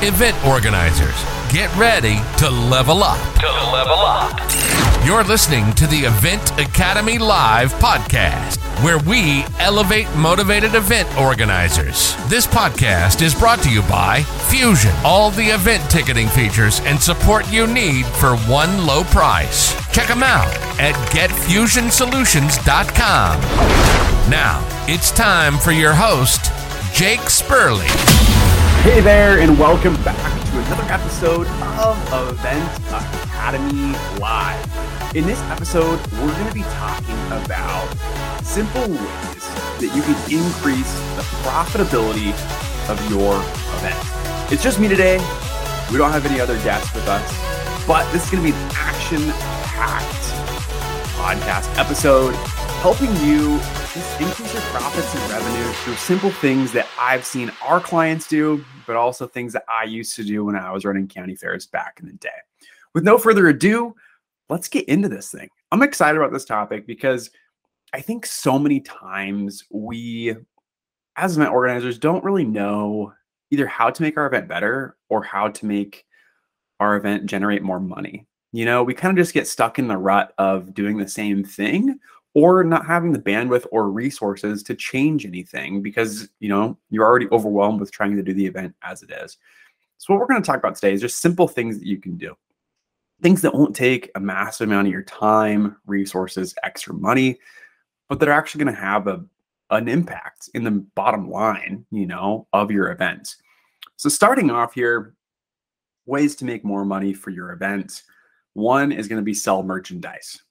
Event organizers, get ready to level up. To level up. You're listening to the Event Academy Live podcast, where we elevate motivated event organizers. This podcast is brought to you by Fusion, all the event ticketing features and support you need for one low price. Check them out at getfusionsolutions.com. Now, it's time for your host, Jake Sperley. Hey there, and welcome back to another episode of Event Academy Live. In this episode, we're going to be talking about simple ways that you can increase the profitability of your event. It's just me today. We don't have any other guests with us, but this is going to be an action packed podcast episode helping you just increase your profits and revenue through simple things that I've seen our clients do, but also things that I used to do when I was running county fairs back in the day. With no further ado, let's get into this thing. I'm excited about this topic because I think so many times we, as event organizers, don't really know either how to make our event better or how to make our event generate more money. You know, we kind of just get stuck in the rut of doing the same thing or not having the bandwidth or resources to change anything because you know you're already overwhelmed with trying to do the event as it is. So what we're going to talk about today is just simple things that you can do. Things that won't take a massive amount of your time resources extra money but that are actually going to have a an impact in the bottom line you know of your event. So starting off here ways to make more money for your event. One is going to be sell merchandise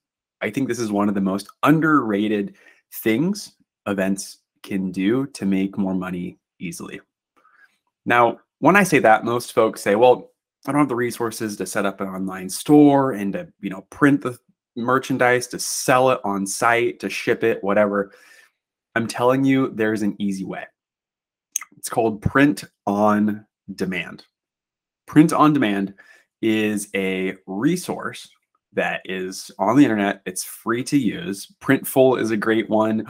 I think this is one of the most underrated things events can do to make more money easily. Now, when I say that, most folks say, well, I don't have the resources to set up an online store and to, you know, print the merchandise, to sell it on site, to ship it, whatever. I'm telling you, there's an easy way. It's called print on demand. Print on demand is a resource that is on the internet. It's free to use. Printful is a great one.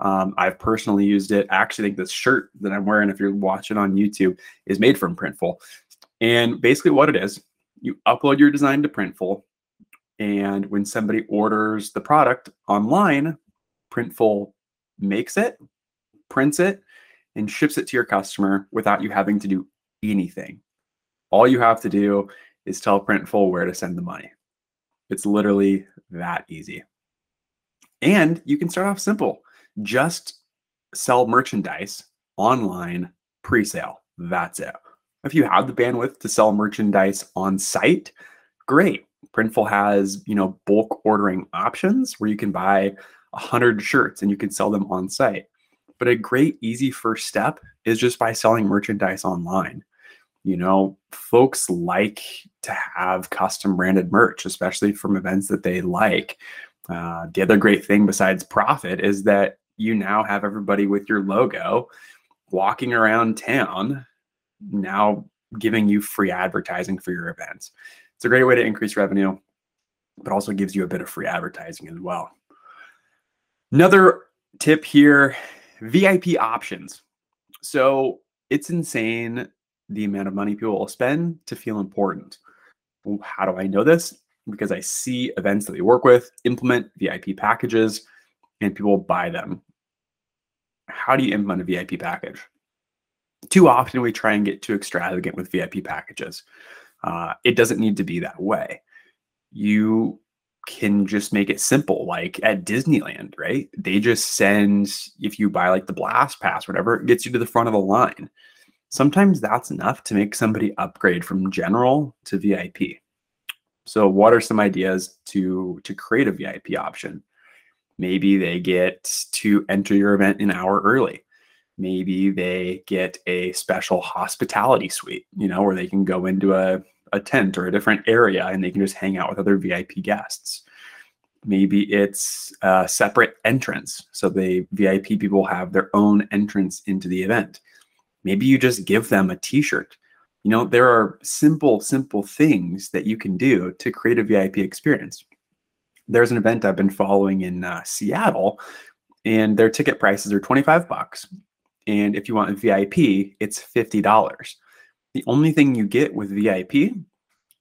Um, I've personally used it. I actually think this shirt that I'm wearing, if you're watching on YouTube, is made from Printful. And basically, what it is, you upload your design to Printful. And when somebody orders the product online, Printful makes it, prints it, and ships it to your customer without you having to do anything. All you have to do is tell Printful where to send the money. It's literally that easy. And you can start off simple. Just sell merchandise online pre sale. That's it. If you have the bandwidth to sell merchandise on site, great. Printful has, you know, bulk ordering options where you can buy 100 shirts and you can sell them on site. But a great easy first step is just by selling merchandise online. You know, folks like to have custom branded merch, especially from events that they like. Uh, the other great thing besides profit is that you now have everybody with your logo walking around town, now giving you free advertising for your events. It's a great way to increase revenue, but also gives you a bit of free advertising as well. Another tip here VIP options. So it's insane the amount of money people will spend to feel important. How do I know this? Because I see events that we work with implement VIP packages and people buy them. How do you implement a VIP package? Too often we try and get too extravagant with VIP packages. Uh, it doesn't need to be that way. You can just make it simple, like at Disneyland, right? They just send, if you buy like the Blast Pass, whatever, it gets you to the front of the line sometimes that's enough to make somebody upgrade from general to VIP. So what are some ideas to to create a VIP option? Maybe they get to enter your event an hour early. Maybe they get a special hospitality suite, you know, where they can go into a, a tent or a different area and they can just hang out with other VIP guests. Maybe it's a separate entrance. So the VIP people have their own entrance into the event Maybe you just give them a t shirt. You know, there are simple, simple things that you can do to create a VIP experience. There's an event I've been following in uh, Seattle, and their ticket prices are 25 bucks. And if you want VIP, it's $50. The only thing you get with VIP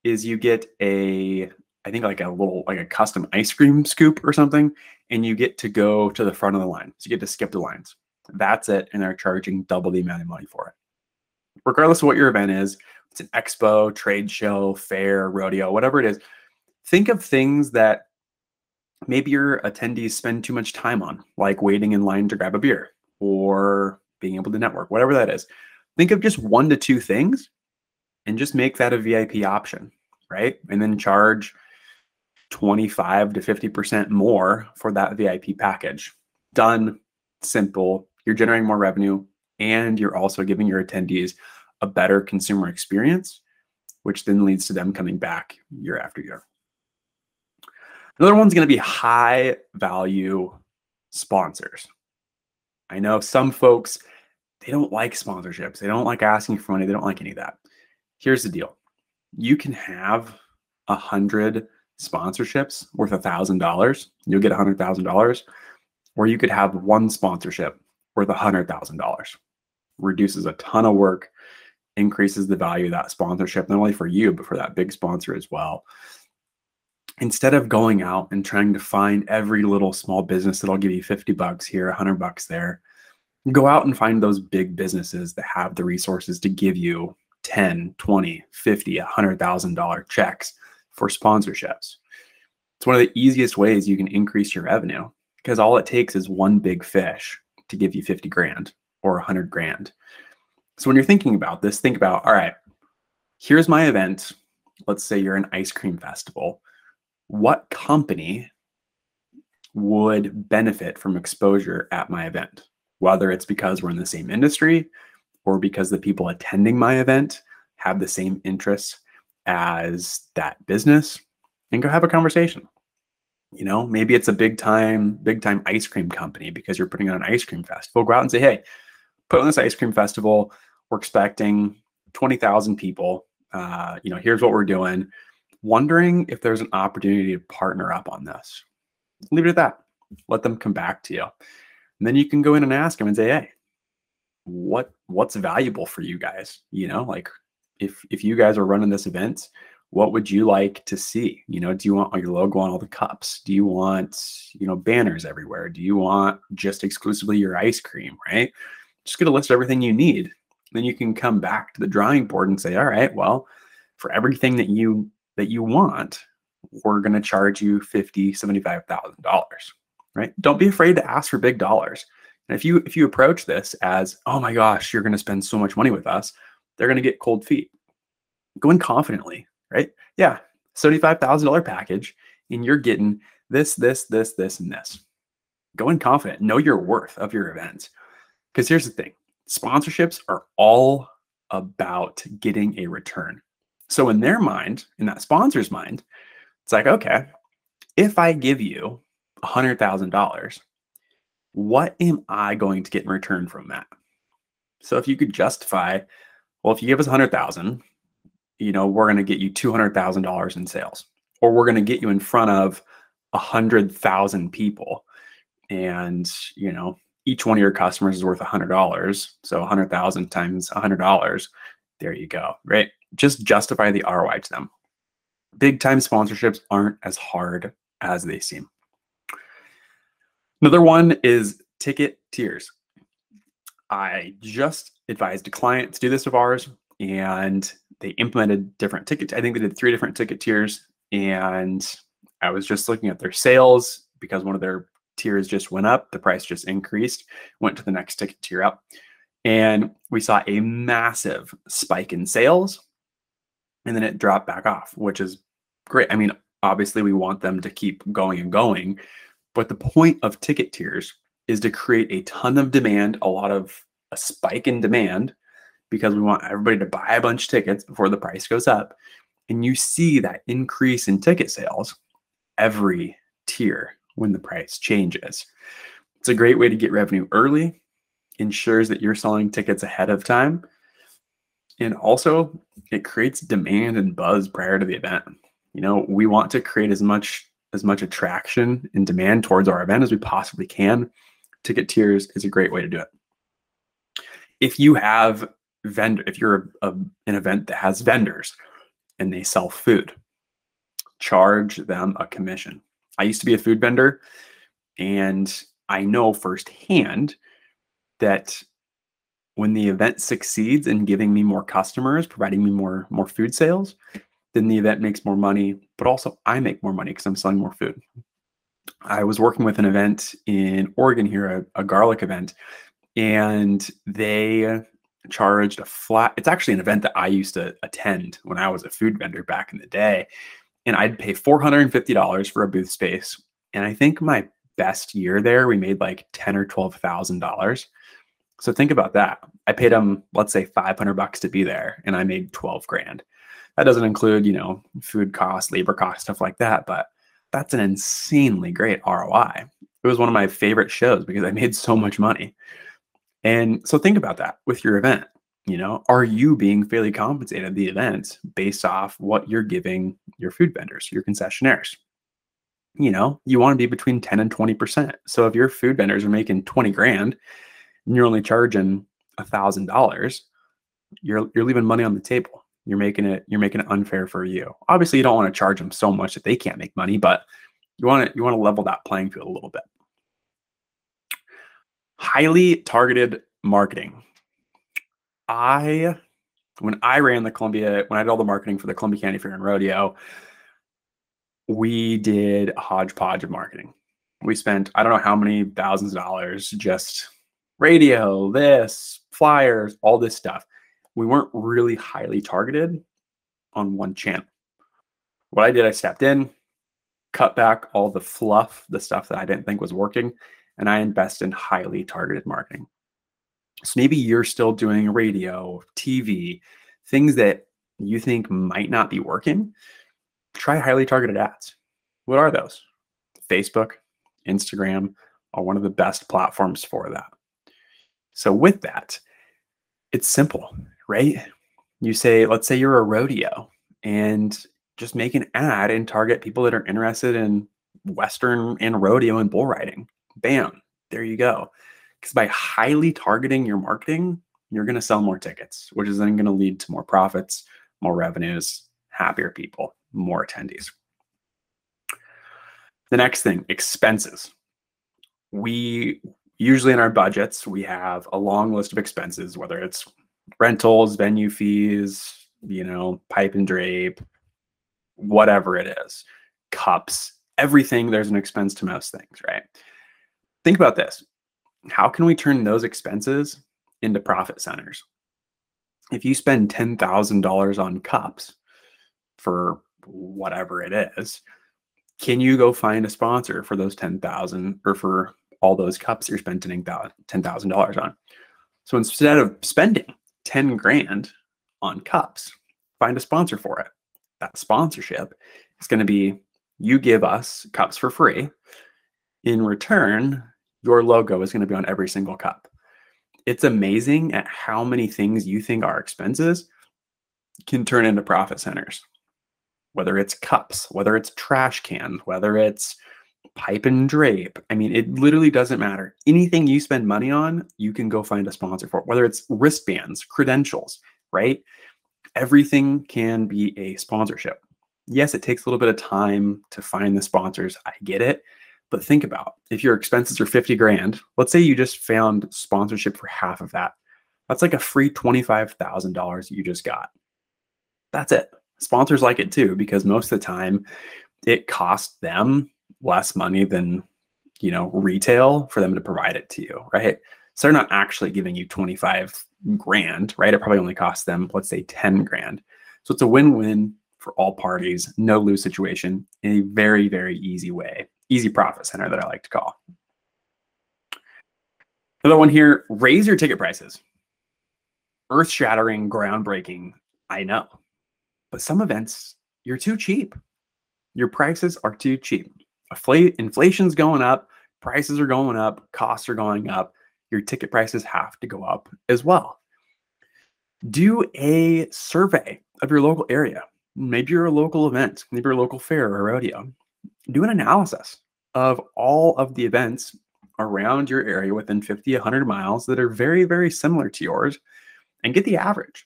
is you get a I think like a little like a custom ice cream scoop or something, and you get to go to the front of the line. So you get to skip the lines. That's it, and they're charging double the amount of money for it. Regardless of what your event is, it's an expo, trade show, fair, rodeo, whatever it is. Think of things that maybe your attendees spend too much time on, like waiting in line to grab a beer or being able to network, whatever that is. Think of just one to two things and just make that a VIP option, right? And then charge 25 to 50% more for that VIP package. Done, simple. You're generating more revenue and you're also giving your attendees a better consumer experience, which then leads to them coming back year after year. Another one's going to be high value sponsors. I know some folks, they don't like sponsorships. They don't like asking for money. They don't like any of that. Here's the deal you can have a hundred sponsorships worth a thousand dollars, you'll get a hundred thousand dollars, or you could have one sponsorship worth a hundred thousand dollars. Reduces a ton of work, increases the value of that sponsorship, not only for you, but for that big sponsor as well. Instead of going out and trying to find every little small business that'll give you 50 bucks here, 100 bucks there, go out and find those big businesses that have the resources to give you 10, 20, 50, $100,000 checks for sponsorships. It's one of the easiest ways you can increase your revenue because all it takes is one big fish to give you 50 grand or 100 grand. So when you're thinking about this, think about all right, here's my event. Let's say you're an ice cream festival. What company would benefit from exposure at my event? Whether it's because we're in the same industry or because the people attending my event have the same interests as that business and go have a conversation. You know, maybe it's a big time, big time ice cream company because you're putting on an ice cream festival. Go out and say, hey, put on this ice cream festival. We're expecting 20,000 people. Uh, you know, here's what we're doing. Wondering if there's an opportunity to partner up on this. Leave it at that. Let them come back to you. And then you can go in and ask them and say, hey, what what's valuable for you guys? You know, like if if you guys are running this event, what would you like to see? You know, do you want your logo on all the cups? Do you want, you know, banners everywhere? Do you want just exclusively your ice cream, right? Just get a list of everything you need. Then you can come back to the drawing board and say, all right, well, for everything that you that you want, we're going to charge you fifty, seventy-five thousand dollars, right? Don't be afraid to ask for big dollars. And if you if you approach this as, oh my gosh, you're going to spend so much money with us, they're going to get cold feet. Go in confidently, right? Yeah, $75,000 package, and you're getting this, this, this, this, and this. Go in confident. Know your worth of your events. Because here's the thing sponsorships are all about getting a return. So, in their mind, in that sponsor's mind, it's like, okay, if I give you $100,000, what am I going to get in return from that? So, if you could justify well, if you give us 100,000, you know, we're going to get you $200,000 in sales or we're going to get you in front of 100,000 people and, you know, each one of your customers is worth $100. So 100,000 times $100, there you go, right? Just justify the ROI to them. Big time sponsorships aren't as hard as they seem. Another one is ticket tiers. I just advised a client to do this of ours, and they implemented different ticket. I think they did three different ticket tiers, and I was just looking at their sales because one of their tiers just went up. The price just increased. Went to the next ticket tier up, and we saw a massive spike in sales, and then it dropped back off, which is great. I mean, obviously, we want them to keep going and going, but the point of ticket tiers is to create a ton of demand, a lot of a spike in demand because we want everybody to buy a bunch of tickets before the price goes up. And you see that increase in ticket sales every tier when the price changes. It's a great way to get revenue early, ensures that you're selling tickets ahead of time. And also, it creates demand and buzz prior to the event. You know, we want to create as much as much attraction and demand towards our event as we possibly can ticket tiers is a great way to do it. If you have vendor, if you're a, a, an event that has vendors and they sell food, charge them a commission. I used to be a food vendor and I know firsthand that when the event succeeds in giving me more customers, providing me more more food sales, then the event makes more money, but also I make more money because I'm selling more food. I was working with an event in Oregon here, a, a garlic event, and they charged a flat. It's actually an event that I used to attend when I was a food vendor back in the day, and I'd pay four hundred and fifty dollars for a booth space. And I think my best year there, we made like ten or twelve thousand dollars. So think about that. I paid them, let's say, five hundred bucks to be there, and I made twelve grand. That doesn't include, you know, food costs, labor costs, stuff like that. But that's an insanely great ROI. It was one of my favorite shows because I made so much money. And so think about that with your event. You know, are you being fairly compensated at the event based off what you're giving your food vendors, your concessionaires? You know, you want to be between 10 and 20%. So if your food vendors are making 20 grand and you're only charging a thousand dollars, you're you're leaving money on the table. You're making it you're making it unfair for you. Obviously, you don't want to charge them so much that they can't make money, but you want to you want to level that playing field a little bit. Highly targeted marketing. I when I ran the Columbia, when I did all the marketing for the Columbia County Fair and Rodeo, we did a hodgepodge of marketing. We spent I don't know how many thousands of dollars just radio, this, flyers, all this stuff we weren't really highly targeted on one channel. What I did, I stepped in, cut back all the fluff, the stuff that I didn't think was working, and I invest in highly targeted marketing. So maybe you're still doing radio, TV, things that you think might not be working. Try highly targeted ads. What are those? Facebook, Instagram are one of the best platforms for that. So, with that, it's simple right? You say, let's say you're a rodeo and just make an ad and target people that are interested in Western and rodeo and bull riding. Bam, there you go. Because by highly targeting your marketing, you're going to sell more tickets, which is then going to lead to more profits, more revenues, happier people, more attendees. The next thing, expenses. We usually in our budgets, we have a long list of expenses, whether it's rentals, venue fees, you know, pipe and drape, whatever it is, cups, everything, there's an expense to most things, right? Think about this. How can we turn those expenses into profit centers? If you spend $10,000 on cups for whatever it is, can you go find a sponsor for those 10,000 or for all those cups you're spending $10,000 on? So instead of spending 10 grand on cups. Find a sponsor for it. That sponsorship is going to be you give us cups for free. In return, your logo is going to be on every single cup. It's amazing at how many things you think are expenses can turn into profit centers. Whether it's cups, whether it's trash cans, whether it's pipe and drape. I mean, it literally doesn't matter. Anything you spend money on, you can go find a sponsor for, whether it's wristbands, credentials, right? Everything can be a sponsorship. Yes, it takes a little bit of time to find the sponsors. I get it. But think about if your expenses are 50 grand, let's say you just found sponsorship for half of that. That's like a free $25,000 you just got. That's it. Sponsors like it too, because most of the time it costs them less money than you know retail for them to provide it to you right so they're not actually giving you 25 grand right it probably only costs them let's say 10 grand so it's a win-win for all parties no lose situation in a very very easy way easy profit center that i like to call another one here raise your ticket prices earth shattering groundbreaking i know but some events you're too cheap your prices are too cheap inflation's going up, prices are going up, costs are going up. Your ticket prices have to go up as well. Do a survey of your local area. Maybe you're a local event, maybe you're a local fair or rodeo. Do an analysis of all of the events around your area within 50, 100 miles that are very, very similar to yours and get the average.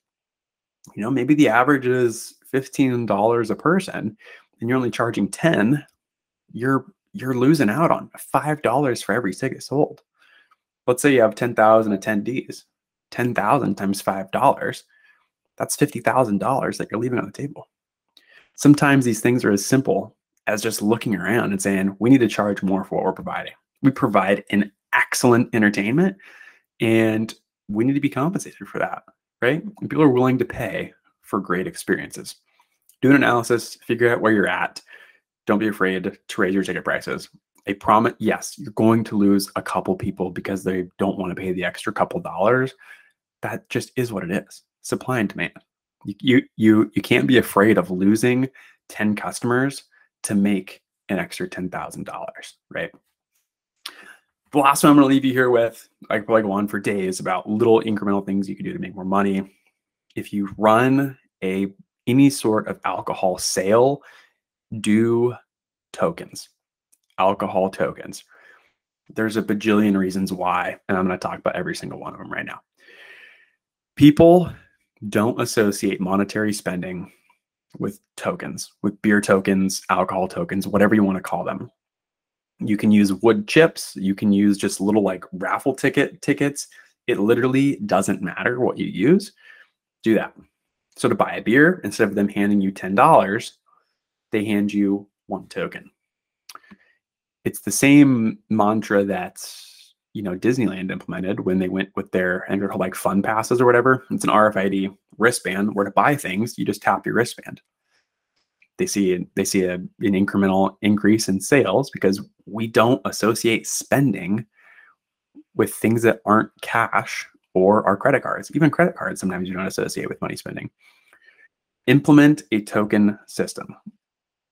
You know, maybe the average is $15 a person and you're only charging 10, you're you're losing out on $5 for every ticket sold. Let's say you have 10,000 attendees. 10,000 times $5, that's $50,000 that you're leaving on the table. Sometimes these things are as simple as just looking around and saying, we need to charge more for what we're providing. We provide an excellent entertainment and we need to be compensated for that, right? And people are willing to pay for great experiences. Do an analysis, figure out where you're at. Don't be afraid to raise your ticket prices. A promise, yes, you're going to lose a couple people because they don't want to pay the extra couple dollars. That just is what it is. Supply and demand. You you you, you can't be afraid of losing 10 customers to make an extra $10,000, right? The last one I'm going to leave you here with, I could probably go on for days about little incremental things you can do to make more money. If you run a any sort of alcohol sale, do tokens, alcohol tokens. There's a bajillion reasons why, and I'm going to talk about every single one of them right now. People don't associate monetary spending with tokens, with beer tokens, alcohol tokens, whatever you want to call them. You can use wood chips. You can use just little like raffle ticket tickets. It literally doesn't matter what you use. Do that. So to buy a beer, instead of them handing you $10, they hand you one token. It's the same mantra that you know Disneyland implemented when they went with their and like fun passes or whatever. It's an RFID wristband where to buy things, you just tap your wristband they see they see a, an incremental increase in sales because we don't associate spending with things that aren't cash or our credit cards. Even credit cards sometimes you don't associate with money spending. Implement a token system.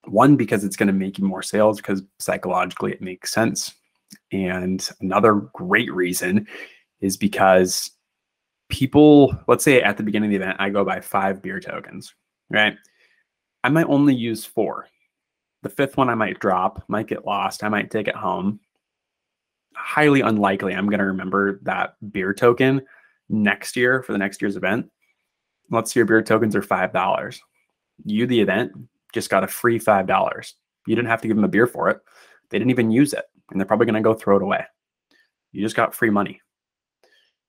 One because it's going to make you more sales because psychologically it makes sense. And another great reason is because people, let's say at the beginning of the event, I go buy five beer tokens, right? I might only use four. The fifth one I might drop, might get lost. I might take it home. Highly unlikely I'm going to remember that beer token next year for the next year's event. Let's say your beer tokens are $5. You, the event, just got a free $5. You didn't have to give them a beer for it. They didn't even use it, and they're probably going to go throw it away. You just got free money.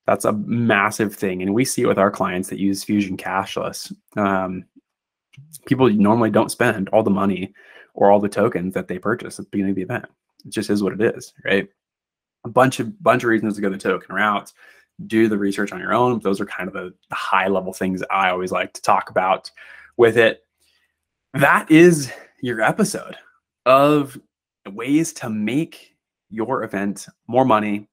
That's a massive thing. And we see it with our clients that use Fusion Cashless. Um, people normally don't spend all the money or all the tokens that they purchase at the beginning of the event. It just is what it is, right? A bunch of bunch of reasons to go the token route. Do the research on your own. Those are kind of the, the high level things I always like to talk about with it. That is your episode of ways to make your event more money,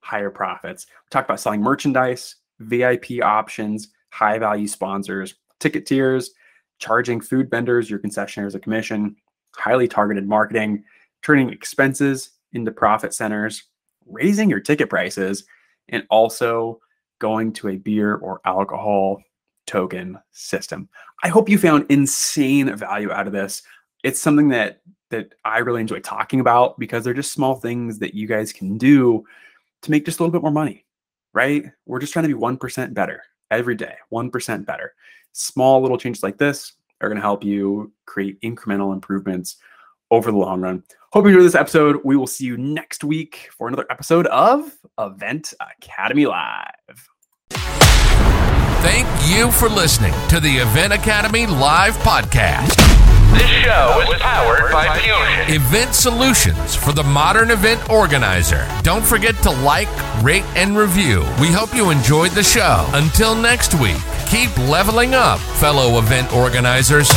higher profits. We talked about selling merchandise, VIP options, high value sponsors, ticket tiers, charging food vendors, your concessionaires a commission, highly targeted marketing, turning expenses into profit centers, raising your ticket prices, and also going to a beer or alcohol token system. I hope you found insane value out of this. It's something that that I really enjoy talking about because they're just small things that you guys can do to make just a little bit more money, right? We're just trying to be 1% better every day, 1% better. Small little changes like this are going to help you create incremental improvements over the long run. Hope you enjoyed this episode. We will see you next week for another episode of Event Academy Live. Thank you for listening to the Event Academy Live podcast. This show is powered by Fusion. Event solutions for the modern event organizer. Don't forget to like, rate, and review. We hope you enjoyed the show. Until next week, keep leveling up, fellow event organizers.